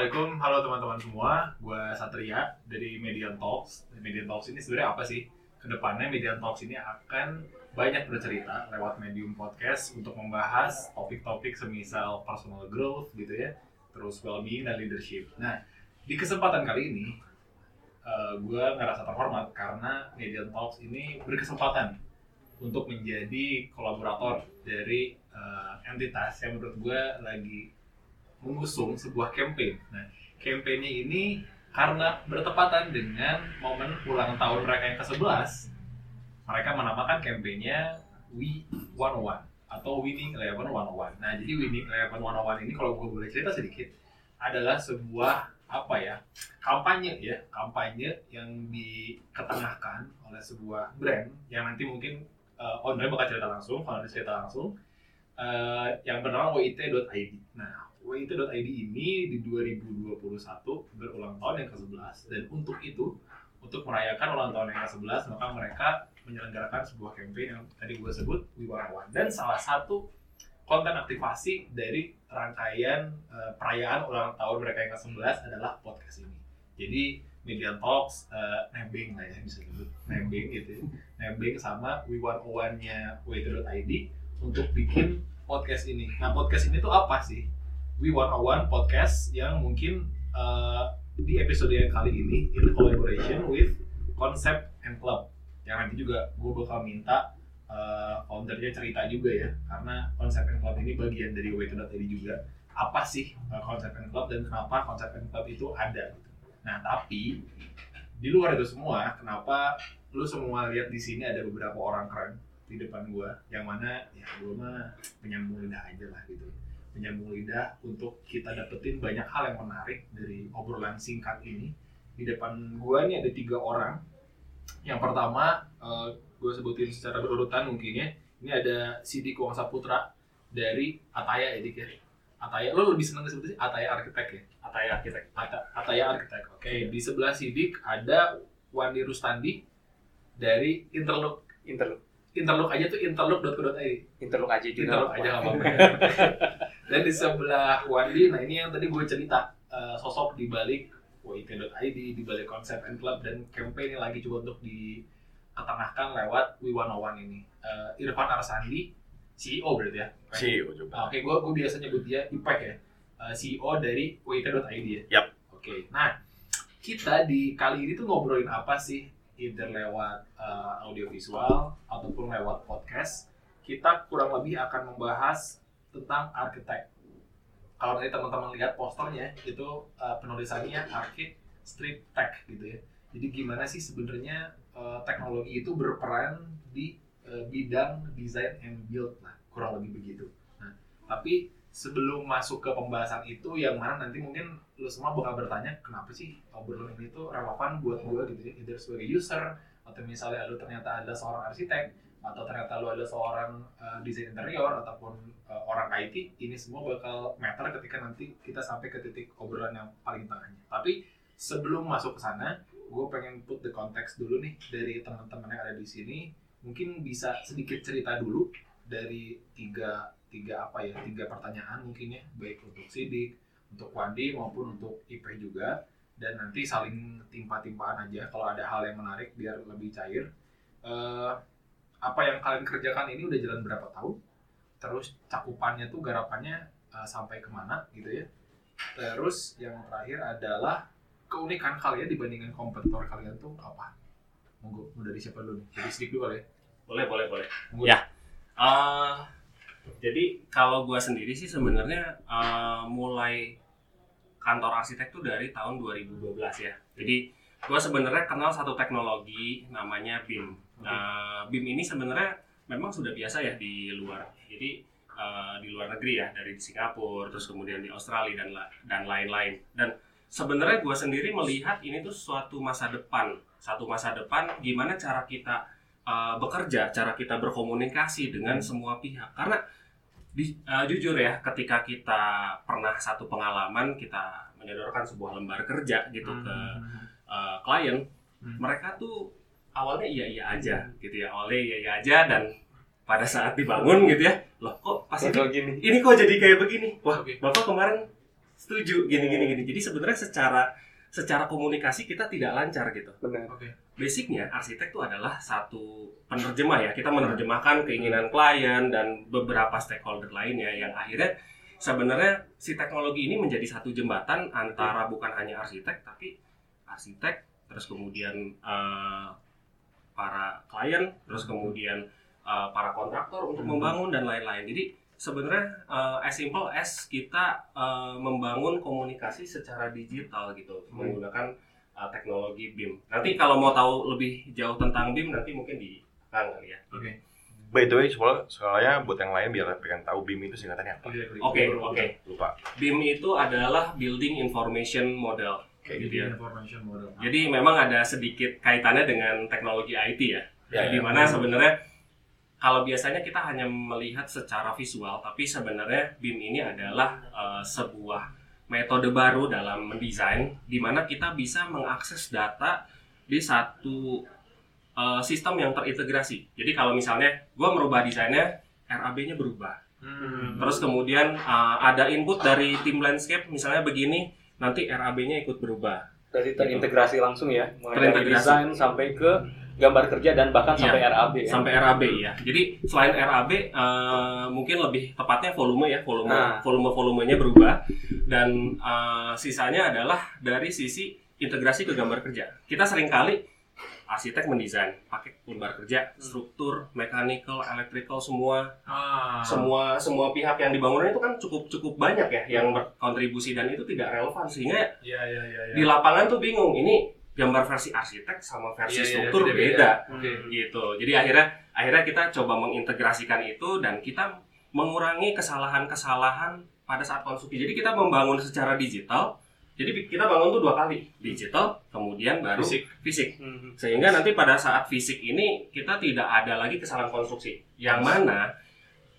Assalamualaikum, halo teman-teman semua. Gue Satria dari Median Talks. Median Talks ini sebenarnya apa sih? Ke depannya Median Talks ini akan banyak bercerita lewat medium podcast untuk membahas topik-topik semisal personal growth gitu ya, terus well-being dan leadership. Nah, di kesempatan kali ini, uh, gue ngerasa terhormat karena Median Talks ini berkesempatan untuk menjadi kolaborator dari uh, entitas yang menurut gue lagi mengusung sebuah campaign. Nah, campaignnya ini karena bertepatan dengan momen ulang tahun mereka yang ke-11, mereka menamakan campaignnya We 101 atau Winning Eleven 101. Nah, jadi Winning Eleven 101 ini kalau gue boleh cerita sedikit adalah sebuah apa ya kampanye ya kampanye yang diketengahkan oleh sebuah brand yang nanti mungkin uh, bakal cerita langsung, founder cerita langsung uh, yang bernama WIT.id. Nah, WIT.id ini di 2021 berulang tahun yang ke-11 dan untuk itu untuk merayakan ulang tahun yang ke-11 maka mereka menyelenggarakan sebuah campaign yang tadi gue sebut Wiwarawan dan salah satu konten aktivasi dari rangkaian uh, perayaan ulang tahun mereka yang ke-11 adalah podcast ini. Jadi Media Talks uh, nebeng lah ya bisa disebut nebeng gitu ya. nebeng sama We101-nya WIT.id untuk bikin podcast ini. Nah podcast ini tuh apa sih? We 101 podcast yang mungkin uh, di episode yang kali ini in collaboration with Concept and Club. Yang nanti juga gue bakal minta uh, foundernya cerita juga ya. Karena Concept and Club ini bagian dari way2.id juga. Apa sih uh, Concept and Club dan kenapa Concept and Club itu ada. Nah tapi di luar itu semua kenapa lu semua lihat di sini ada beberapa orang keren di depan gue yang mana ya gue mah penyambung lidah aja lah gitu menyambung lidah untuk kita dapetin banyak hal yang menarik dari obrolan singkat ini. Di depan gua ini ada tiga orang. Yang pertama, uh, gue sebutin secara berurutan mungkin ya. Ini ada Sidik Wong Saputra dari Ataya ya, Dik ya. Ataya, lo lebih seneng disebut sih Ataya Arsitek ya? Ataya Arsitek. At Ataya Arsitek, oke. Okay. Di sebelah Sidik ada Wandi Rustandi dari Interlook. Interlook. Interlook aja tuh interlook.co.id. Interlook aja juga. Interlook aja nggak apa-apa. Dan di sebelah Wandi, nah ini yang tadi gue cerita uh, sosok di balik WIT.id, di balik konsep and club dan campaign yang lagi coba untuk diketengahkan lewat We101 ini. Uh, Irfan Arsandi, CEO berarti ya? CEO juga. Oke, okay, gue gue biasa nyebut dia Ipek ya, uh, CEO dari WIT.id ya. Yap. Oke, okay. nah kita di kali ini tuh ngobrolin apa sih? Either lewat uh, audiovisual ataupun lewat podcast. Kita kurang lebih akan membahas tentang arsitek. Kalau tadi teman-teman lihat posternya itu uh, penulisannya Archit Street Tech gitu ya. Jadi gimana sih sebenarnya uh, teknologi itu berperan di uh, bidang design and build lah, kurang lebih begitu. Nah, tapi sebelum masuk ke pembahasan itu yang mana nanti mungkin lu semua bakal bertanya kenapa sih obrolan ini tuh relevan buat gue gitu ya, either sebagai user atau misalnya lu ternyata ada seorang arsitek atau ternyata lu ada seorang uh, desain interior ataupun uh, orang IT ini semua bakal matter ketika nanti kita sampai ke titik obrolan yang paling tengahnya. Tapi sebelum masuk ke sana gue pengen put the context dulu nih dari teman-teman yang ada di sini. Mungkin bisa sedikit cerita dulu dari tiga tiga apa ya tiga pertanyaan mungkin ya baik untuk Sidik untuk Wandi maupun untuk IP juga. Dan nanti saling timpa-timpaan aja kalau ada hal yang menarik biar lebih cair. Uh, apa yang kalian kerjakan ini udah jalan berapa tahun terus cakupannya tuh garapannya uh, sampai ke mana gitu ya. Terus yang terakhir adalah keunikan kalian dibandingkan kompetitor kalian tuh apa? Monggo mau dari siapa dulu nih? Dari sedikit dulu ya. Boleh boleh boleh. Mungkin. ya. Uh, jadi kalau gue sendiri sih sebenarnya uh, mulai kantor arsitek tuh dari tahun 2012 ya. Jadi gue sebenarnya kenal satu teknologi namanya BIM Uh, BIM ini sebenarnya memang sudah biasa ya di luar. Jadi uh, di luar negeri ya dari Singapura, terus kemudian di Australia dan dan lain-lain. Dan sebenarnya gue sendiri melihat ini tuh suatu masa depan, satu masa depan gimana cara kita uh, bekerja, cara kita berkomunikasi dengan semua pihak. Karena di, uh, jujur ya, ketika kita pernah satu pengalaman kita menyodorkan sebuah lembar kerja gitu hmm. ke uh, klien, hmm. mereka tuh awalnya iya iya aja gitu ya. Awalnya iya iya aja dan pada saat dibangun gitu ya loh kok pas ini, gini. ini kok jadi kayak begini? Wah okay. bapak kemarin setuju gini gini gini. Jadi sebenarnya secara secara komunikasi kita tidak lancar gitu. Benar. Oke. basicnya arsitek itu adalah satu penerjemah ya. Kita menerjemahkan keinginan klien dan beberapa stakeholder lainnya yang akhirnya sebenarnya si teknologi ini menjadi satu jembatan antara bukan hanya arsitek tapi arsitek terus kemudian eh, para klien terus kemudian eh, para kontraktor untuk membangun dan lain-lain jadi sebenarnya eh, as simple as kita eh, membangun komunikasi secara digital gitu menggunakan uh, teknologi BIM. Nanti kalau mau tahu lebih jauh tentang BIM nanti mungkin di Kang kali ya. Oke. By the way, soalnya, soalnya buat yang lain biar pengen tahu BIM itu singkatannya apa. Oke, oke. Lupa. BIM itu adalah Building Information Model. Kayak gitu ya. Information model. Jadi memang ada sedikit kaitannya dengan teknologi IT ya. Ya, di ya. mana sebenarnya kalau biasanya kita hanya melihat secara visual, tapi sebenarnya BIM ini adalah uh, sebuah metode baru dalam mendesain, di mana kita bisa mengakses data di satu uh, sistem yang terintegrasi. Jadi kalau misalnya gue merubah desainnya, RAB-nya berubah. Hmm. Terus kemudian uh, ada input dari tim landscape, misalnya begini, nanti RAB-nya ikut berubah. berarti terintegrasi langsung ya mulai dari desain sampai ke gambar kerja dan bahkan Iya, sampai RAB ya sampai RAB ya. Jadi selain RAB eh, mungkin lebih tepatnya volume ya, volume Nah. volume volumenya berubah dan eh, sisanya adalah dari sisi integrasi ke gambar kerja. Kita sering kali arsitek mendesain pakai gambar kerja, struktur, mechanical, electrical semua Ah. semua semua pihak yang dibangun itu kan cukup cukup banyak ya yang berkontribusi dan itu tidak relevan sehingga Iya iya iya. iya. di lapangan tuh bingung ini gambar versi arsitek sama versi iya, struktur beda-beda. beda Oke. gitu. Jadi akhirnya akhirnya kita coba mengintegrasikan itu dan kita mengurangi kesalahan-kesalahan pada saat konstruksi. Jadi kita membangun secara digital. Jadi kita bangun tuh dua kali, digital kemudian baru Fisik. fisik. Mhm. Sehingga nanti pada saat fisik ini kita tidak ada lagi kesalahan konstruksi. Yang mana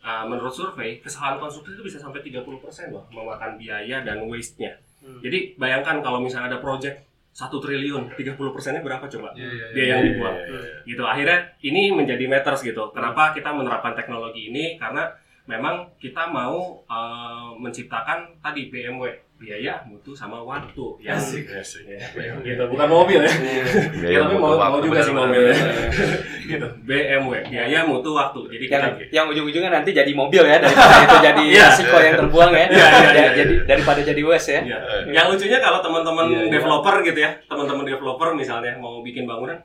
uh, menurut survei kesalahan konstruksi itu bisa sampai 30% loh memakan biaya dan waste-nya. Hmm. Jadi bayangkan kalau misalnya ada project satu triliun, 30 persennya berapa coba? Iya iya. Biaya yang dibuang. Iya, iya, iya. Gitu. Akhirnya ini menjadi matters gitu. Kenapa kita menerapkan teknologi ini? Karena memang kita mau uh, menciptakan tadi BMW biaya, mutu sama waktu. Ya. Iya sih. Ya, gitu. Bukan mobil ya. Biaya Ya, tapi mau, mau juga sih mobil ya. gitu. BMW biaya, mutu, waktu. Jadi yang kita yang ujung-ujungnya nanti jadi mobil ya daripada itu jadi Iya. resiko yang terbuang ya, Iya, iya, Ya, iya, jadi daripada jadi waste ya Iya. Yang lucunya kalau teman-teman Iya, iya. developer gitu ya, teman-teman developer misalnya mau bikin bangunan,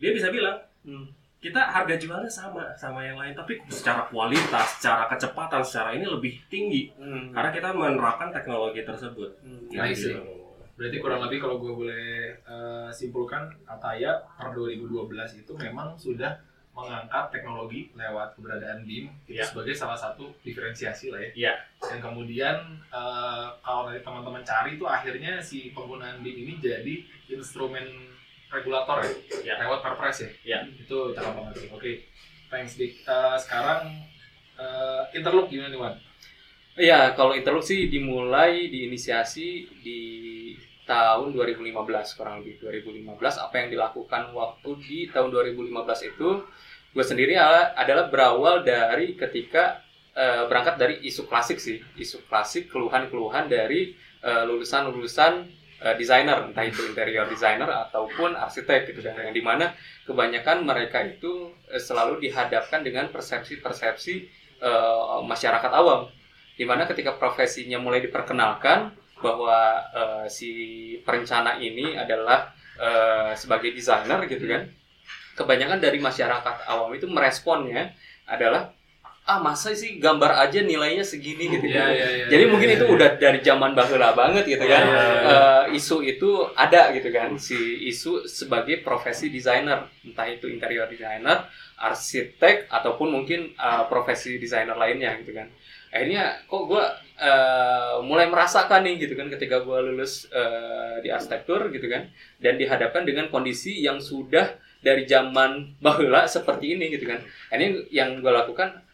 dia bisa bilang Hmm. Kita harga jualnya sama sama yang lain, tapi secara kualitas, secara kecepatan, secara ini lebih tinggi Hmm. karena kita menerapkan teknologi tersebut. Hmm. Nice Gitu. sih. Berarti kurang lebih kalau gue boleh eh, simpulkan, Ataya per 2012 itu memang sudah mengangkat teknologi lewat keberadaan BIM itu Iya. sebagai salah satu diferensiasi lah ya. Iya. Dan kemudian eh, kalau nanti teman-teman cari itu akhirnya si penggunaan BIM ini jadi instrumen regulator ya, Iya. lewat perpres ya. Iya. Itu cakep banget sih. Oke, thanks Dik. Eh, sekarang interloop gimana nih Wan? Iya, kalau interloop sih dimulai diinisiasi di tahun 2015 kurang lebih 2015 apa yang dilakukan waktu di tahun 2015 itu gue sendiri adalah, berawal dari ketika eh, berangkat dari isu klasik sih isu klasik keluhan-keluhan dari lulusan-lulusan eh, desainer entah itu interior designer ataupun arsitek gitu kan. Yang di mana kebanyakan mereka itu eh, selalu dihadapkan dengan persepsi-persepsi eh, masyarakat awam. Di mana ketika profesinya mulai diperkenalkan bahwa eh, si perencana ini adalah eh, sebagai desainer gitu kan kebanyakan dari masyarakat awam itu meresponnya adalah ah masa sih gambar aja nilainya segini? gitu kan iya, iya. jadi mungkin itu udah dari zaman bahula banget gitu kan. Iya, iya. Eh, isu itu ada gitu kan. Si isu sebagai profesi desainer entah itu interior designer arsitek ataupun mungkin eh, profesi desainer lainnya gitu kan. Akhirnya kok gue mulai merasakan nih gitu kan ketika gue lulus eh, di arsitektur gitu kan dan dihadapkan dengan kondisi yang sudah dari zaman bahula seperti ini gitu kan. Ini yang gue lakukan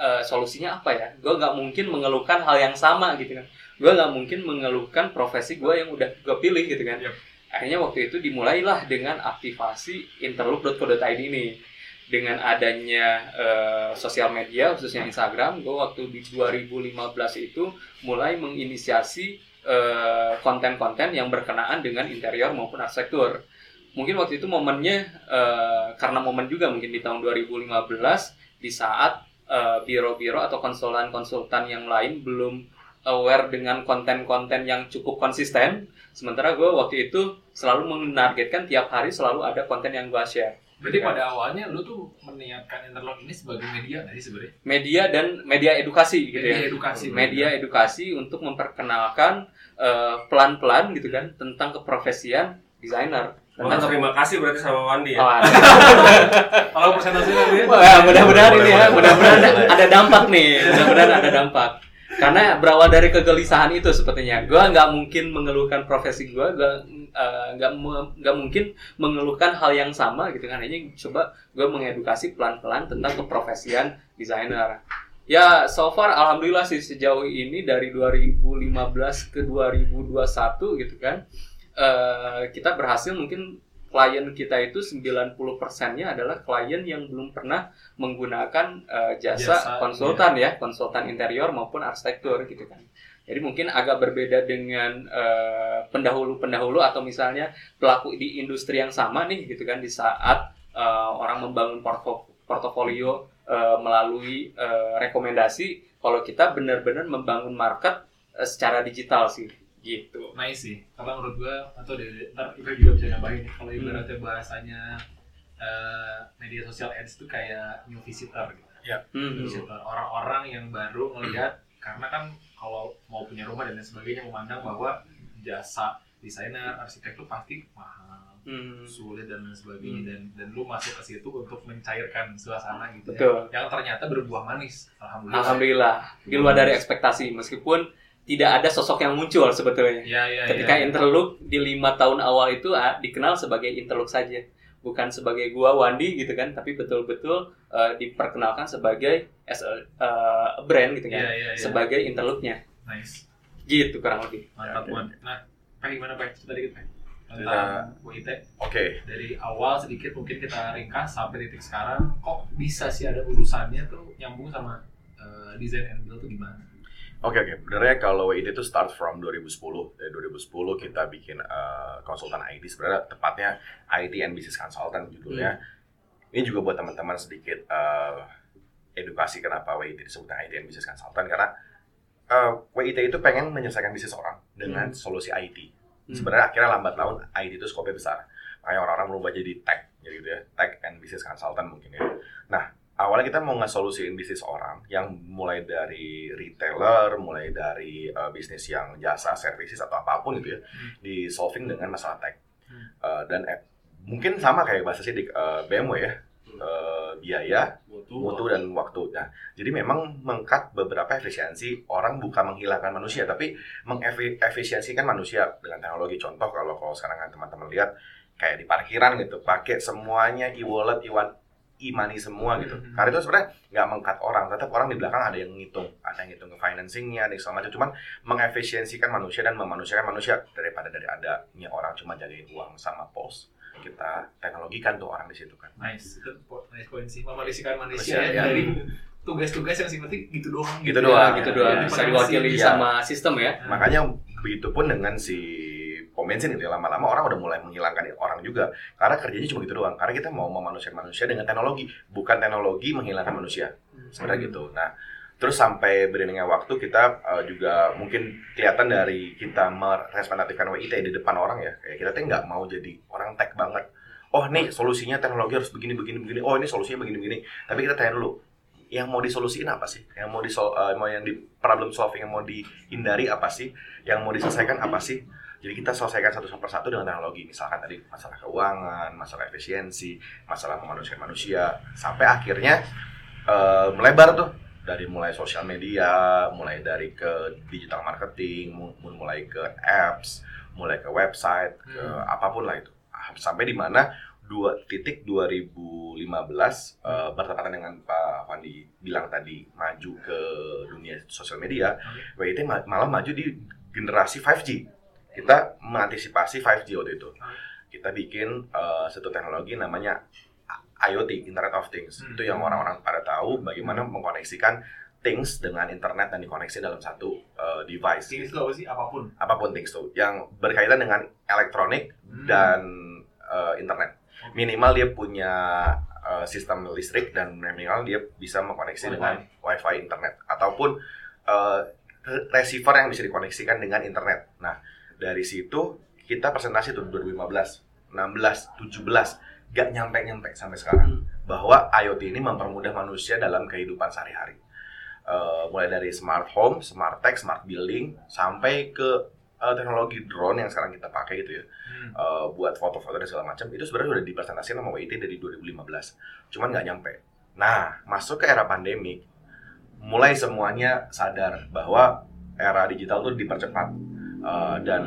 eh, solusinya apa ya gue nggak mungkin mengeluhkan hal yang sama gitu kan gue nggak mungkin mengeluhkan profesi gue yang udah gue pilih gitu kan Yap. akhirnya waktu itu dimulailah dengan aktivasi interloop.co.id ini dengan adanya eh, sosial media khususnya Instagram gue waktu di 2015 itu mulai menginisiasi eh, konten-konten yang berkenaan dengan interior maupun arsitektur. Mungkin waktu itu momennya eh, karena momen juga mungkin di tahun 2015 di saat eh, biro-biro atau konsultan-konsultan yang lain belum aware dengan konten-konten yang cukup konsisten. Sementara gue waktu itu selalu menargetkan tiap hari selalu ada konten yang gue share. Berarti Ya. pada awalnya lu tuh meniatkan interlock ini sebagai media nggak sih sebenarnya? Media dan media edukasi gitu Media ya. edukasi. Media edukasi untuk memperkenalkan eh, pelan-pelan gitu kan tentang keprofesian desainer. Tentang terima kasih berarti sama Wandi ya. Oh, Kalau presentasi nanti ya. Wah, mudah-mudahan ini ya, mudah-mudahan ada, dampak nih, mudah-mudahan ada dampak. Karena berawal dari kegelisahan itu sepertinya, gue nggak mungkin mengeluhkan profesi gue, gue eh, nggak mu- nggak mungkin mengeluhkan hal yang sama gitu kan. Hanya coba gue mengedukasi pelan-pelan tentang keprofesian desainer. Ya, so far alhamdulillah sih sejauh ini dari 2015 ke 2021 gitu kan, eh, kita berhasil mungkin klien kita itu 90 persennya adalah klien yang belum pernah menggunakan eh, jasa, Jasa, konsultan ya, konsultan interior maupun arsitektur gitu kan. Jadi mungkin agak berbeda dengan eh, pendahulu-pendahulu atau misalnya pelaku di industri yang sama nih gitu kan di saat eh, orang membangun portofolio eh, melalui eh, rekomendasi. Kalau kita benar-benar membangun market eh, secara digital sih gitu. Nice sih. Karena menurut gua atau dari ntar kita juga bisa nambahin. Kalau ibaratnya bahasanya eh, media sosial ads itu kayak new visitor gitu. Hmm. Visitor orang-orang yang baru melihat karena kan kalau mau punya rumah dan lain sebagainya memandang bahwa jasa desainer, arsitek itu pasti mahal, Hmm. sulit dan lain sebagainya dan dan lu masuk ke situ untuk mencairkan suasana gitu Betul. ya. Yang ternyata berbuah manis. Alhamdulillah. Alhamdulillah, di luar dari ekspektasi meskipun tidak ada sosok yang muncul sebetulnya. Ya, ya, Ketika ya. interlook di lima tahun awal itu ah, dikenal sebagai interlook saja, bukan sebagai gua Wandi gitu kan, tapi betul-betul eh, diperkenalkan sebagai as a, eh, a brand gitu kan, Iya, iya, iya. sebagai interlooknya, Nice. gitu kurang lebih. Mantap, Ya, oke. Man. Nah, Pak gimana Pak? Cerita dikit Pak. Cerita- Tentang WIT Oke, dari awal sedikit mungkin kita ringkas sampai titik sekarang kok bisa sih ada urusannya tuh nyambung sama eh, design and build tuh gimana? Oke oke, sebenarnya kalau WIT itu start from 2010. Dari 2010 kita bikin eh, konsultan IT, sebenarnya tepatnya IT and Business Consultant judulnya. Ini juga buat teman-teman sedikit eh, edukasi kenapa WIT disebut IT and Business Consultant karena eh, WIT itu pengen menyelesaikan bisnis orang dengan solusi IT. Hmm. Sebenarnya akhirnya lambat laun IT itu skopnya besar. Makanya orang-orang berubah jadi tech, jadi gitu ya, tech and business consultant mungkin ya. Nah, awalnya kita mau ngesolusiin bisnis orang yang mulai dari retailer, mulai dari uh, bisnis yang jasa, services atau apa pun gitu ya, Hmm. di solving dengan masalah tech. Hmm. Uh, dan eh, mungkin sama kayak bahasa sidik uh, BMW ya, uh, biaya, Mutu. mutu dan waktu. Nah, jadi memang mengkat beberapa efisiensi orang bukan menghilangkan manusia, tapi mengefisiensikan manusia dengan teknologi. Contoh kalau kalau sekarang kan teman-teman lihat kayak di parkiran gitu, pakai semuanya e-wallet, e e-money semua gitu. Mhm. Karena itu sebenarnya nggak mengkat orang, tetap orang di belakang ada yang ngitung, ada yang ngitung ke financingnya, ada yang segala macam. Cuman mengefisiensikan manusia dan memanusiakan manusia daripada dari adanya orang cuma jagain uang sama pos. Kita teknologikan tuh orang di situ kan. Nice, itu nice point sih. Memanusiakan Manusia, manusia ya. ya. dari tugas-tugas yang sifatnya gitu doang. Gitu Ya, doang. gitu Ya, doang. ya. Bisa diwakili Iya. sama sistem ya. Makanya begitu pun dengan si pom bensin gitu ya. Lama-lama orang udah mulai menghilangkan orang juga. Karena kerjanya cuma gitu doang. Karena kita mau memanusiakan manusia dengan teknologi. Bukan teknologi menghilangkan manusia. Sebenarnya gitu. Nah terus sampai beriringnya waktu kita uh, juga mungkin kelihatan dari kita merepresentatifkan WIT di depan orang ya. Kayak kita tuh nggak mau jadi orang tech banget. Oh nih solusinya teknologi harus begini begini begini. Oh ini solusinya begini begini. Tapi kita tanya dulu yang mau disolusiin apa sih? Yang mau di mau yang di problem solving yang mau dihindari apa sih? Yang mau diselesaikan apa sih? Jadi kita selesaikan satu persatu dengan teknologi. Misalkan tadi masalah keuangan masalah efisiensi masalah kemanusiaan manusia. Sampai akhirnya eh, melebar tuh. Dari mulai sosial media mulai dari ke digital marketing mu- mulai ke apps mulai ke website ke Hmm. apa pun lah itu. Sampai di mana dua titik 2015 eh, bertepatan dengan Pak Wandi bilang tadi maju ke dunia sosial media, WIT ma- malah maju di generasi 5G. Kita mengantisipasi 5G waktu itu. Kita bikin eh, satu teknologi namanya IoT, Internet of Things. Hmm. Itu yang orang-orang pada tahu bagaimana mengkoneksikan things dengan internet dan dikoneksi dalam satu uh, device. Things itu apa sih? Apa pun. Apa pun things tuh yang berkaitan dengan elektronik Hmm. dan uh, internet. Minimal dia punya uh, sistem listrik dan minimal dia bisa mengkoneksi Wi-Fi. dengan wifi internet ataupun uh, re- receiver yang bisa dikoneksikan dengan internet. Nah, dari situ kita presentasi tuh 2015, 16, 17 gak nyampe-nyampe sampai sekarang bahwa IoT ini mempermudah manusia dalam kehidupan sehari-hari. Eh, mulai dari smart home, smart tech, smart building, sampai ke eh, teknologi drone yang sekarang kita pakai gitu ya, Hmm. eh, buat foto-foto dan segala macam, itu sebenarnya udah dipresentasikan sama WIT dari 2015, cuman nggak nyampe. Nah, masuk ke era pandemi, mulai semuanya sadar bahwa era digital tuh dipercepat Eh, dan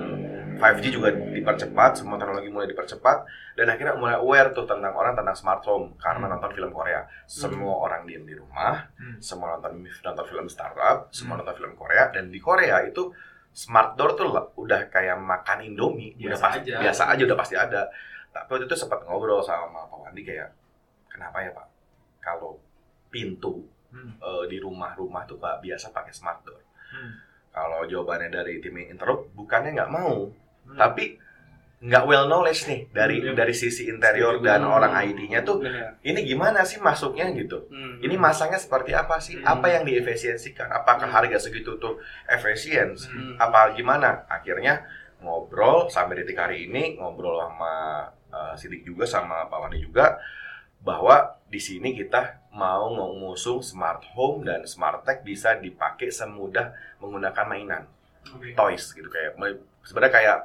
5G juga dipercepat, semua teknologi mulai dipercepat, dan akhirnya mulai aware tuh tentang orang tentang smart home karena Hmm. nonton film Korea. Semua orang diem di rumah, Hmm. semua nonton nonton film startup, semua nonton film Korea, dan di Korea itu smart door tuh udah kayak makan Indomie, udah Biasa pasti aja. biasa aja udah pasti ada. Tapi waktu itu sempat ngobrol sama Pak Wandi kayak, kenapa ya Pak? Kalau pintu Hmm. eh, di rumah-rumah tuh nggak biasa pakai smart door. Hmm. Kalau jawabannya dari tim Interloop, bukannya nggak mau, Hmm. tapi nggak well knowledge nih dari Hmm, dari sisi interior Setuju. dan Hmm. orang IT-nya tuh Benar. ini gimana sih masuknya gitu. Hmm. Ini masangnya seperti apa sih? Hmm. Apa yang diefisiensikan? Apakah Hmm. harga segitu tuh efisien? Hmm. Apa gimana? Akhirnya ngobrol sampai detik hari ini ngobrol sama uh, Sidik juga sama Pak Wandi juga bahwa di sini kita mau ngusung smart home dan smart tech bisa dipakai semudah menggunakan mainan Oke. toys gitu kayak sebenarnya kayak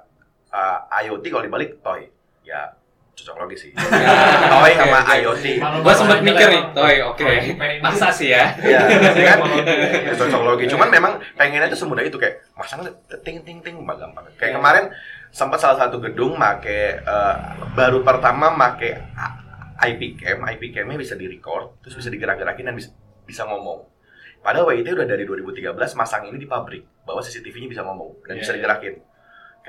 uh, IoT kalau dibalik toy. Ya cocok logis sih. Toy sama oke. IoT. Kalau Gua sempat mikir nih, toy, oke. Pengen- Masa sih ya? ya kan cocok logi cuman memang pengennya tuh semudah itu kayak masang ting ting ting mbak gampang. Kayak Ya. kemarin sempat salah satu gedung make eh, baru pertama make A- IP cam. IP camnya bisa di record terus bisa digerak-gerakin dan bisa bisa ngomong. Padahal WIT udah dari 2013 masang ini di pabrik bahwa CCTV-nya bisa ngomong dan Iya, bisa iya. digerakin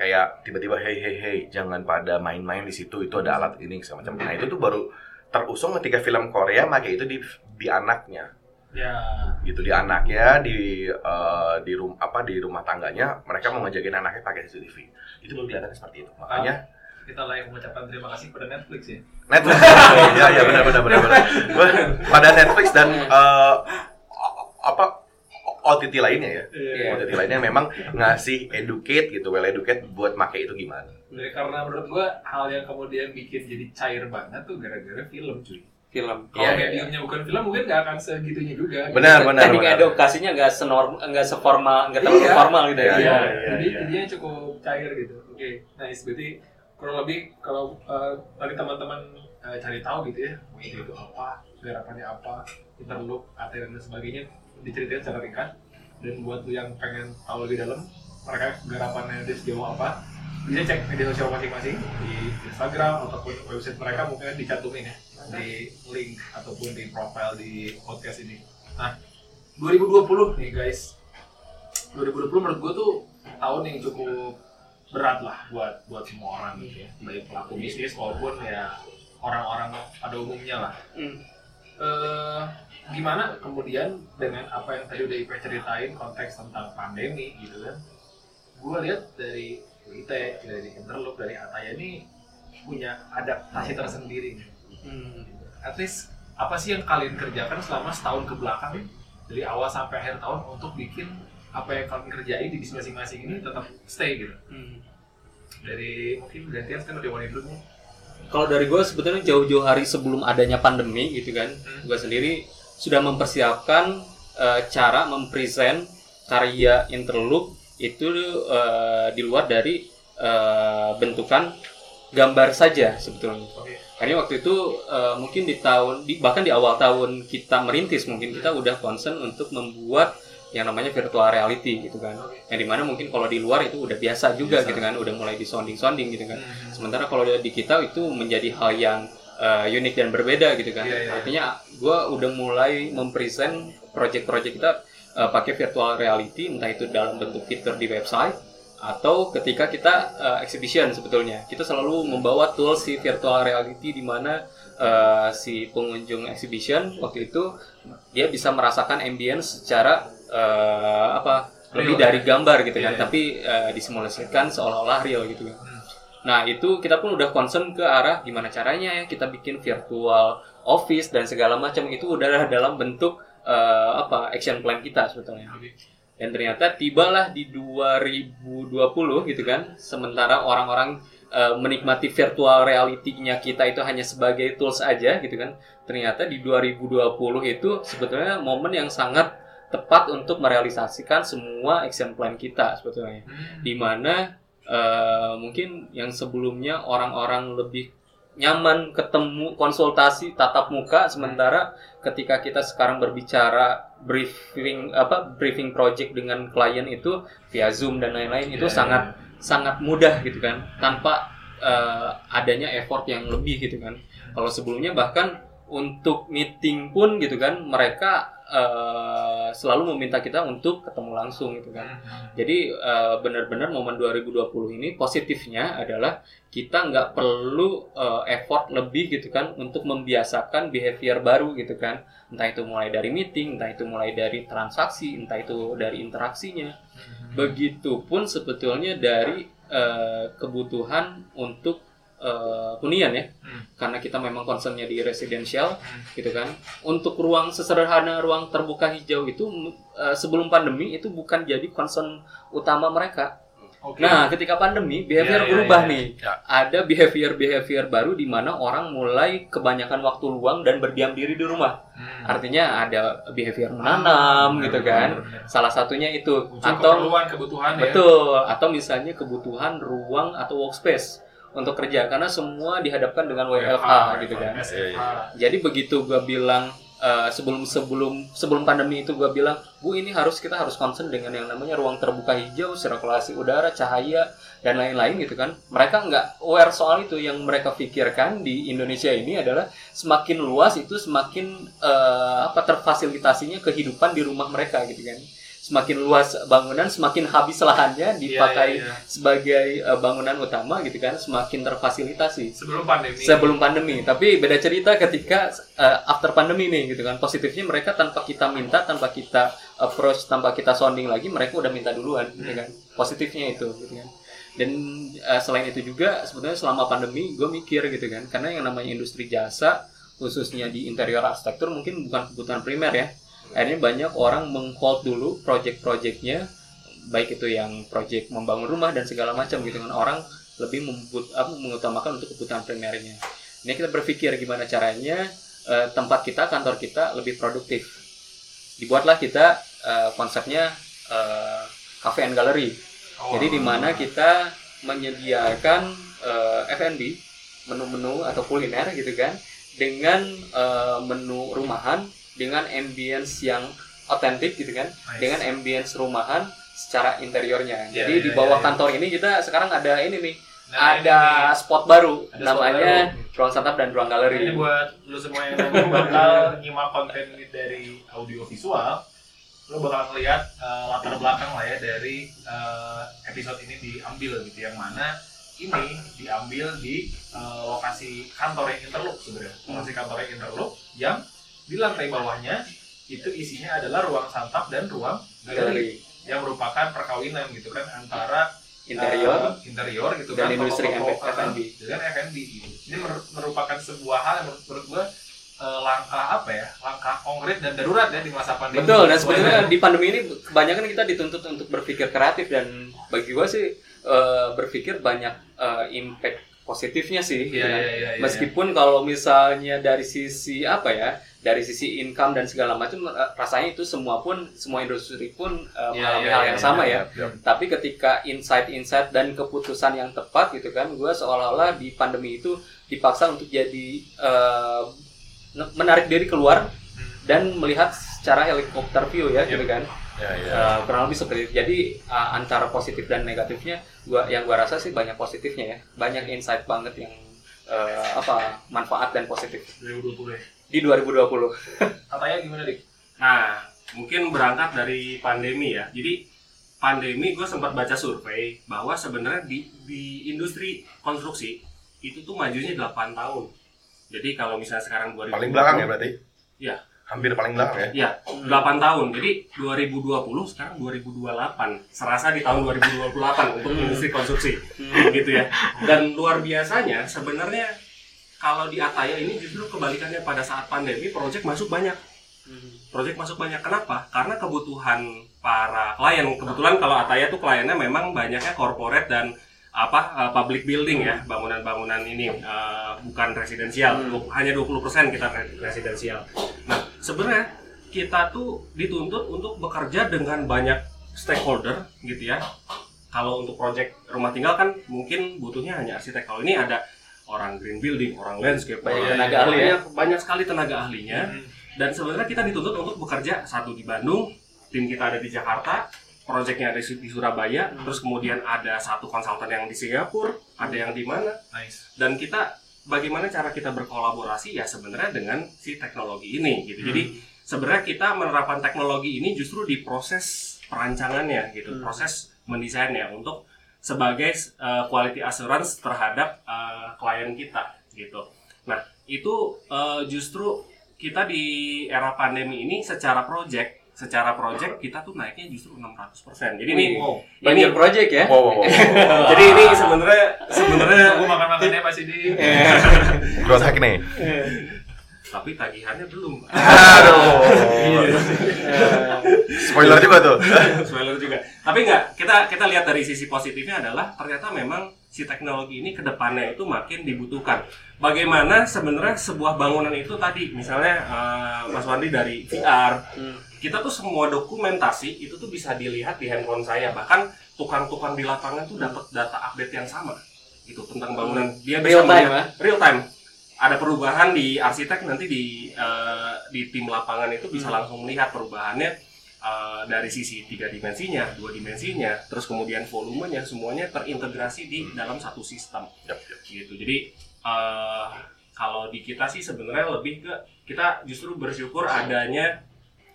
kayak tiba-tiba hey hey hey jangan pada main-main di situ itu ada alat ini segala macam. Nah itu tuh baru terusung ketika film Korea make itu di di anaknya. Ya. gitu di anaknya di eh, di rum apa di rumah tangganya mereka mau ngejagain anaknya pakai CCTV itu baru kelihatan seperti itu. Makanya Kita layak mengucapkan terima kasih pada Netflix ya. Netflix. Ya ya benar benar benar benar. Pada Netflix dan eh, apa OTT lainnya ya Iya. OTT lainnya memang ngasih educate gitu well educate buat make itu gimana Dari karena menurut gua hal yang kemudian bikin jadi cair banget tuh gara-gara film cuy. Film. Kalau Iya, iya, mediumnya bukan film mungkin nggak akan segitunya juga. benar benar Teknik benar edukasinya nggak senorm, nggak seformal, nggak terlalu Iya. formal gitu ya. Iya, Iya, iya, jadi iya. jadinya cukup cair gitu. Oke, nice. Berarti kurang lebih kalau eh, tadi teman-teman eh, cari tahu gitu ya, itu apa, garapannya apa, interloop, AT dan sebagainya diceritain secara ringkas. Dan buat lu yang pengen tahu lebih dalam, mereka garapannya dia sejauh apa, bisa cek media sosial masing-masing di Instagram ataupun website mereka mungkin dicantumin ya di link ataupun di profile di podcast ini. Nah, 2020 nih guys, 2020 menurut gue tuh tahun yang cukup berat lah buat buat semua orang gitu ya baik pelaku bisnis maupun ya orang-orang pada umumnya lah Eh gimana kemudian dengan apa yang tadi udah Ipe ceritain konteks tentang pandemi gitu kan gue lihat dari IT dari Interloop dari Ataya ini punya adaptasi tersendiri Hmm. at least apa sih yang kalian kerjakan selama setahun ke belakang dari awal sampai akhir tahun untuk bikin apa yang kalian kerjain di bisnis masing-masing ini tetap stay gitu Hmm. dari mungkin gantian kan udah mulai dulu Kalau dari gue sebetulnya jauh-jauh hari sebelum adanya pandemi gitu kan, Hmm. gue sendiri sudah mempersiapkan eh, cara mempresent karya interloop itu eh, di luar dari eh, bentukan gambar saja sebetulnya. Karena waktu itu eh, mungkin di tahun, di, bahkan di awal tahun kita merintis mungkin kita udah concern untuk membuat yang namanya virtual reality gitu kan. Yang di mana mungkin kalau di luar itu udah biasa juga Biasa. gitu kan, udah mulai di sounding-sounding gitu kan. Hmm. Sementara kalau di kita itu menjadi hal yang eh, unik dan berbeda gitu kan. Iya, iya. Artinya gue udah mulai mempresent project-project kita eh, pakai virtual reality, entah itu dalam bentuk fitur di website atau ketika kita eh, exhibition sebetulnya kita selalu membawa tools si virtual reality di mana eh, si pengunjung exhibition waktu itu dia bisa merasakan ambience secara eh, apa lebih Real, dari gambar gitu kan, Iya, iya. tapi eh, disimulasikan seolah-olah real gitu kan. Hmm. Nah itu kita pun udah concern ke arah gimana caranya ya kita bikin virtual office dan segala macam itu udah dalam bentuk eh, apa action plan kita sebetulnya. Dan ternyata tibalah di 2020 gitu kan, sementara orang-orang eh, menikmati virtual reality-nya kita itu hanya sebagai tools aja gitu kan. Ternyata di 2020 itu sebetulnya momen yang sangat tepat untuk merealisasikan semua action plan kita sebetulnya. Hmm. di mana eh, mungkin yang sebelumnya orang-orang lebih nyaman ketemu konsultasi tatap muka sementara ketika kita sekarang berbicara briefing apa briefing project dengan klien itu via Zoom dan lain-lain itu Iya, sangat sangat mudah gitu kan tanpa eh, adanya effort yang lebih gitu kan. Kalau sebelumnya bahkan untuk meeting pun gitu kan mereka eh, selalu meminta kita untuk ketemu langsung gitu kan Hmm. jadi eh, benar-benar momen 2020 ini positifnya adalah kita nggak perlu eh, effort lebih gitu kan untuk membiasakan behavior baru gitu kan entah itu mulai dari meeting entah itu mulai dari transaksi entah itu dari interaksinya Hmm. begitupun sebetulnya dari eh, kebutuhan untuk hunian ya Hmm. karena kita memang concernnya di residential Hmm. gitu kan untuk ruang sesederhana ruang terbuka hijau itu eh, sebelum pandemi itu bukan jadi concern utama mereka Oke. Nah, ketika pandemi, behavior Iya, iya, berubah iya. nih. Ya. Ada behavior-behavior baru di mana orang mulai kebanyakan waktu luang dan berdiam diri di rumah. Hmm. Artinya ada behavior menanam Benar, gitu kan. benar. Salah satunya itu Muncul atau keperluan kebutuhan ya. betul atau misalnya kebutuhan ruang atau workspace untuk kerja karena semua dihadapkan dengan WFH gitu kan. SFH. Jadi begitu gua bilang eh, sebelum sebelum sebelum pandemi itu gua bilang, "Bu, ini harus kita harus concern dengan yang namanya ruang terbuka hijau, sirkulasi udara, cahaya dan lain-lain gitu kan." Mereka nggak aware soal itu yang mereka pikirkan di Indonesia ini adalah semakin luas itu semakin eh, apa terfasilitasinya kehidupan di rumah mereka gitu kan. Semakin luas bangunan, semakin habis lahannya dipakai Iya, iya, iya. sebagai eh, bangunan utama gitu kan, semakin terfasilitasi Sebelum pandemi. sebelum pandemi. Tapi beda cerita ketika uh, after pandemi nih gitu kan. Positifnya mereka tanpa kita minta, tanpa kita approach, tanpa kita sounding lagi, mereka udah minta duluan gitu kan. Positifnya itu gitu kan. Dan uh, selain itu juga sebetulnya selama pandemi gue mikir gitu kan, karena yang namanya industri jasa khususnya di interior arsitektur mungkin bukan kebutuhan primer ya. Akhirnya banyak orang menghold dulu project-projectnya baik itu yang project membangun rumah dan segala macam gitu kan orang lebih membut, apa, mengutamakan untuk kebutuhan primernya. Ini kita berpikir gimana caranya eh, tempat kita, kantor kita lebih produktif. Dibuatlah kita eh, konsepnya eh, cafe and gallery. Oh. Jadi di mana kita menyediakan eh, F&B, menu-menu atau kuliner gitu kan, dengan eh, menu rumahan, dengan ambience yang otentik gitu kan, Nice. dengan ambience rumahan secara interiornya. Iya, Jadi iya, di bawah iya, iya. kantor ini kita sekarang ada ini nih, Nah, ada spot baru Ada spot namanya baru. ruang santap dan ruang Ini galeri. buat lu semua yang bakal nyimak konten ini dari audio visual, lu bakal ngeliat eh, latar belakang lah ya dari eh, episode ini diambil gitu yang mana ini diambil di eh, lokasi kantor yang interloop sebenarnya lokasi kantor yang interloop yang di lantai bawahnya itu isinya adalah ruang santap dan ruang Galeri yang merupakan perkawinan gitu kan antara interior eh, interior gitu dan kan industri F&B. dengan F&B gitu. Ini mer- merupakan sebuah hal yang menurut, menurut gua eh, langkah apa ya? Langkah konkret dan darurat ya di masa pandemi. Betul, dan sebetulnya di pandemi ini kebanyakan kita dituntut untuk berpikir kreatif dan bagi gua sih eh, berpikir banyak eh, impact positifnya sih. kan. iya, iya, iya. Meskipun kalau misalnya dari sisi apa ya, dari sisi income dan segala macam eh, rasanya itu semua pun semua industri pun Iya, mengalami iya, hal iya, yang iya, sama iya, ya. iya. Tapi ketika insight-insight dan keputusan yang tepat gitu kan, gue seolah-olah di pandemi itu dipaksa untuk jadi eh, menarik diri keluar dan melihat secara helikopter view ya, Iya. gitu kan. Ya, ya. Eh, kurang lebih seperti itu. Jadi eh, antara positif dan negatifnya, gua yang gua rasa sih banyak positifnya ya, banyak insight banget yang eh, apa manfaat dan positif 2020 ya. di 2020. Katanya gimana, Dik? Nah, mungkin berangkat dari pandemi ya. Jadi pandemi gue sempat baca survei bahwa sebenarnya di, di industri konstruksi itu tuh majunya 8 tahun. Jadi kalau misalnya sekarang 2020 Paling belakang ya berarti? Iya. Hampir paling belakang ya? Iya, 8 tahun. Jadi 2020 sekarang 2028. Serasa di tahun 2028 untuk Hmm. industri konstruksi. Hmm. gitu ya. Dan luar biasanya sebenarnya kalau di Ataya ini justru kebalikannya pada saat pandemi project masuk banyak. Project masuk banyak. Kenapa? Karena kebutuhan para klien. Kebetulan kalau Ataya tuh kliennya memang banyaknya corporate dan apa eh, public building ya, bangunan-bangunan ini eh, bukan residensial. Hmm. Hanya 20% kita re- residensial. Nah, sebenarnya kita tuh dituntut untuk bekerja dengan banyak stakeholder gitu ya. Kalau untuk project rumah tinggal kan mungkin butuhnya hanya arsitek. Kalau ini ada orang green building, orang landscape, Banyak orang- tenaga ahli ya. banyak, banyak sekali tenaga ahlinya. Hmm. Dan sebenarnya kita dituntut untuk bekerja satu di Bandung, tim kita ada di Jakarta, proyeknya ada di Surabaya, Hmm. terus kemudian ada satu konsultan yang di Singapura, ada yang di mana, Nice. dan kita bagaimana cara kita berkolaborasi ya sebenarnya dengan si teknologi ini gitu. Jadi sebenarnya kita menerapkan teknologi ini justru di proses perancangannya gitu, Hmm. proses mendesainnya untuk sebagai uh, quality assurance terhadap uh, klien kita gitu. Nah itu uh, justru kita di era pandemi ini secara project secara project kita tuh naiknya justru 600%. Jadi ini Wow. ini Banyak project ya. Wow, wow, wow. jadi ini sebenarnya sebenarnya Aku makan makannya pasti di. Growth hack nih. tapi tagihannya belum. Aduh. Spoiler juga tuh. Spoiler juga. Tapi enggak, kita kita lihat dari sisi positifnya adalah ternyata memang si teknologi ini ke depannya itu makin dibutuhkan. Bagaimana sebenarnya sebuah bangunan itu tadi, misalnya eh, Mas Wandi dari VR, Hmm. Kita tuh semua dokumentasi itu tuh bisa dilihat di handphone saya. Bahkan tukang-tukang di lapangan tuh dapat data update yang sama gitu tentang bangunan. Dia bisa Real time melihat- ya. real time. Ada perubahan di arsitek nanti di eh, di tim lapangan itu bisa Hmm. langsung melihat perubahannya eh, dari sisi tiga dimensinya, dua dimensinya, terus kemudian volumenya semuanya terintegrasi di dalam satu sistem Yap, yap. gitu. Jadi eh, kalau di kita sih sebenarnya lebih ke kita justru bersyukur adanya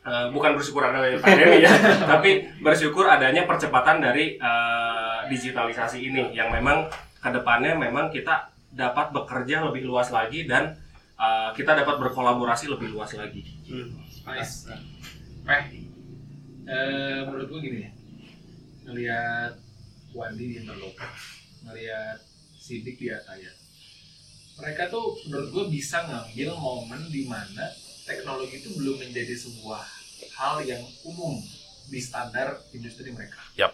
eh, bukan bersyukur adanya pandemi ya, tapi bersyukur adanya percepatan dari eh, digitalisasi ini yang memang ke depannya memang kita dapat bekerja lebih luas lagi dan eh, kita dapat berkolaborasi lebih luas lagi. Hmm. Nice. Eh, eh, menurut gue gini ya, ngelihat Wandi di Interloper, ngelihat Sidik di Ataya, mereka tuh menurut gue bisa ngambil momen di mana teknologi itu belum menjadi sebuah hal yang umum di standar industri mereka. Yap.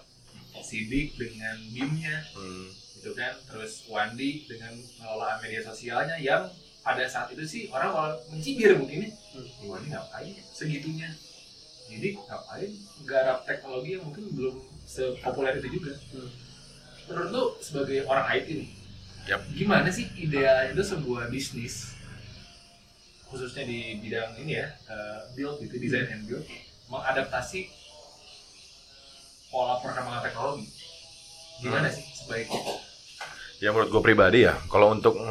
Sidik dengan BIM-nya, Hmm. gitu kan terus Wandi dengan mengelola media sosialnya yang pada saat itu sih orang malah mencibir mungkin ya "Ih, Wandi ngapain segitunya jadi ngapain garap teknologi yang mungkin belum sepopuler itu juga Hmm. menurut lu sebagai orang IT nih Yap. gimana sih ideal itu sebuah bisnis khususnya di bidang ini ya eh, build gitu design and build mengadaptasi pola perkembangan teknologi gimana sih sebaiknya Ya menurut gue pribadi ya, kalau untuk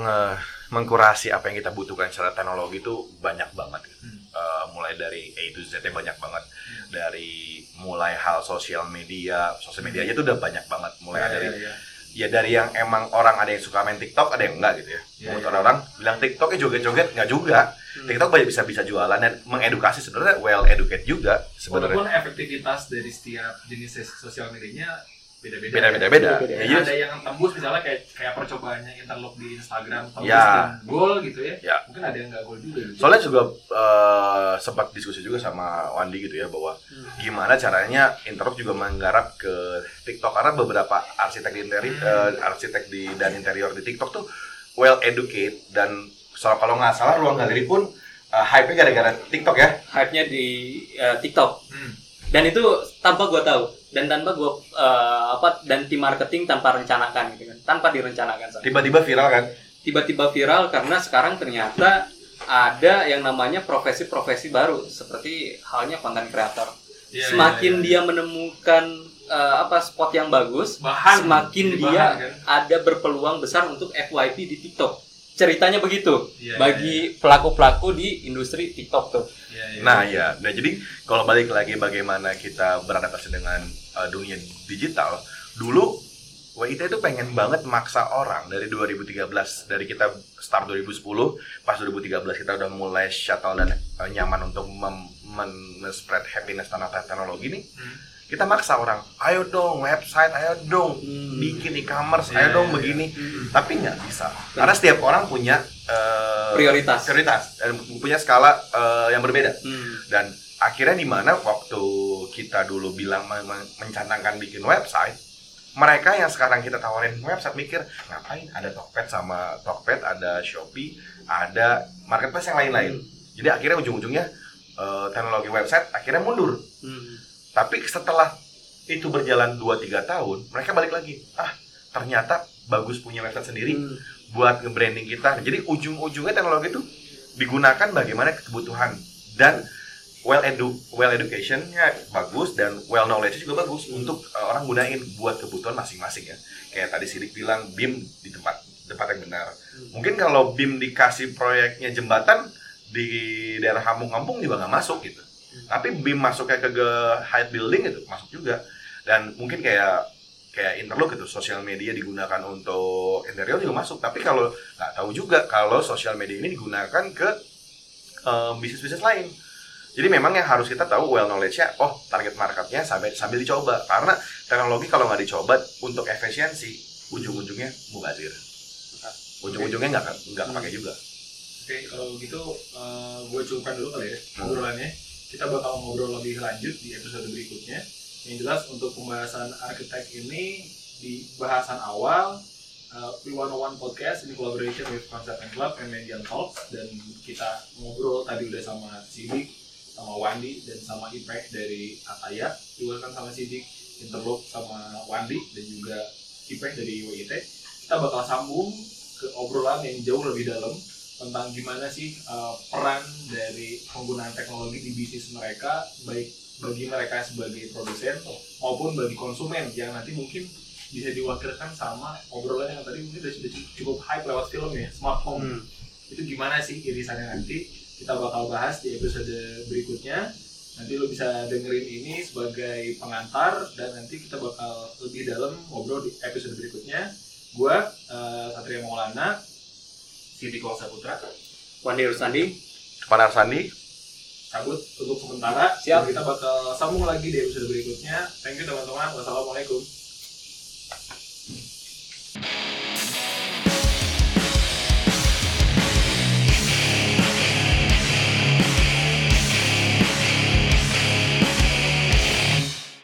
mengkurasi apa yang kita butuhkan secara teknologi itu banyak banget. Hmm. Eh, mulai dari A to Z nya banyak banget. Dari mulai hal sosial media, sosial media aja tuh udah banyak banget. Mulai dari Ya, ya, ya dari yang emang orang ada yang suka main TikTok, ada yang enggak gitu ya. Iya, Menurut iya. orang-orang bilang TikToknya joget-joget, nggak juga. Hmm. TikTok banyak bisa bisa jualan dan mengedukasi sebenarnya well educate juga sebenarnya. Walaupun efektivitas dari setiap jenis sosial medianya beda-beda. Beda-beda beda. Ya, Ya, ada yang tembus misalnya kayak kayak percobaannya interlock di Instagram tembus Ya. dan gol gitu ya. Ya. Mungkin ada yang nggak gol juga gitu. Soalnya juga eh, sempat diskusi juga sama Wandi gitu ya bahwa Hmm. gimana caranya Interlock juga menggarap ke TikTok karena beberapa arsitek di interior, Hmm. arsitek di dan interior di TikTok tuh well educated dan so, kalau nggak salah ruang galeri pun eh, hype-nya gara-gara TikTok ya. Hype-nya di eh, TikTok. Hmm. Dan itu tanpa gua tahu dan tanpa gua eh, apa dan tim marketing tanpa rencanakan gitu kan. Tanpa direncanakan. Tiba-tiba viral kan. tiba-tiba viral karena sekarang ternyata ada yang namanya profesi-profesi baru seperti halnya konten kreator. Iya, semakin iya, iya. dia menemukan eh, apa spot yang bagus, bahan semakin dia bahan, kan? ada berpeluang besar untuk FYP di TikTok. Ceritanya begitu Iya, bagi pelaku-pelaku di industri TikTok tuh. iya, iya. Nah ya, nah jadi kalau balik lagi bagaimana kita beradaptasi dengan uh, dunia digital, dulu WIT itu pengen banget maksa orang dari 2013 dari kita start 2010 pas 2013 kita udah mulai shuttle dan uh, nyaman untuk mem- men- spread happiness tanpa teknologi nih Hmm. Kita maksa orang ayo dong website ayo dong bikin e-commerce ayo Iya, dong iya, begini Hmm. tapi nggak bisa karena setiap orang punya uh, Prioritas. prioritas dan punya skala uh, yang berbeda Hmm. dan akhirnya di mana waktu kita dulu bilang men- men- mencantangkan bikin website mereka yang sekarang kita tawarin website mikir ngapain ada Tokped sama Tokped ada Shopee ada marketplace yang lain-lain jadi akhirnya ujung-ujungnya eh, teknologi website akhirnya mundur Hmm. Tapi setelah itu berjalan 2-3 tahun mereka balik lagi ah ternyata bagus punya website sendiri Hmm. buat nge-branding kita. Jadi ujung-ujungnya teknologi itu digunakan bagaimana kebutuhan dan well edu well educationnya bagus dan well knowledge juga bagus untuk uh, orang gunain buat kebutuhan masing-masing ya. Kayak tadi Sidik bilang BIM di tempat tempat yang benar. Mungkin kalau BIM dikasih proyeknya jembatan di daerah kampung-kampung juga nggak masuk gitu. Tapi BIM masuknya ke ge- height building itu masuk juga. Dan mungkin kayak kayak interlock itu sosial media digunakan untuk interior juga masuk. Tapi kalau nggak tahu juga kalau sosial media ini digunakan ke eh, bisnis-bisnis lain. Jadi memang yang harus kita tahu well knowledge-nya oh target marketnya sambil sambil dicoba. Karena teknologi kalau nggak dicoba untuk efisiensi ujung-ujungnya mubazir. Ujung-ujungnya nggak nggak pakai juga. Oke, kalau gitu gue cukupkan dulu kali ya ngobrolannya. Kita bakal ngobrol lebih lanjut di episode berikutnya. Yang jelas untuk pembahasan arsitek ini di bahasan awal uh, We101 Podcast in collaboration with Concept and Club and Median Talks dan kita ngobrol tadi udah sama Sidik, sama Wandi dan sama Ipek dari Ataya, juga kan sama Sidik, Interlock sama Wandi dan juga Ipek dari WIT. Kita bakal sambung ke obrolan yang jauh lebih dalam tentang gimana sih uh, peran dari penggunaan teknologi di bisnis mereka baik bagi mereka sebagai produsen maupun bagi konsumen yang nanti mungkin bisa diwakilkan sama obrolan yang tadi mungkin udah sudah cukup hype lewat film ya smart home. Hmm. itu gimana sih irisannya nanti? Kita bakal bahas di episode berikutnya. Nanti lo bisa dengerin ini sebagai pengantar dan nanti kita bakal lebih dalam ngobrol di episode berikutnya. Gua uh, Satria Maulana Sidik Wangsa Putra. Wandi Rusandi. Panar Sandi cabut untuk sementara Siap. dan kita bakal sambung lagi di episode berikutnya thank you teman-teman wassalamualaikum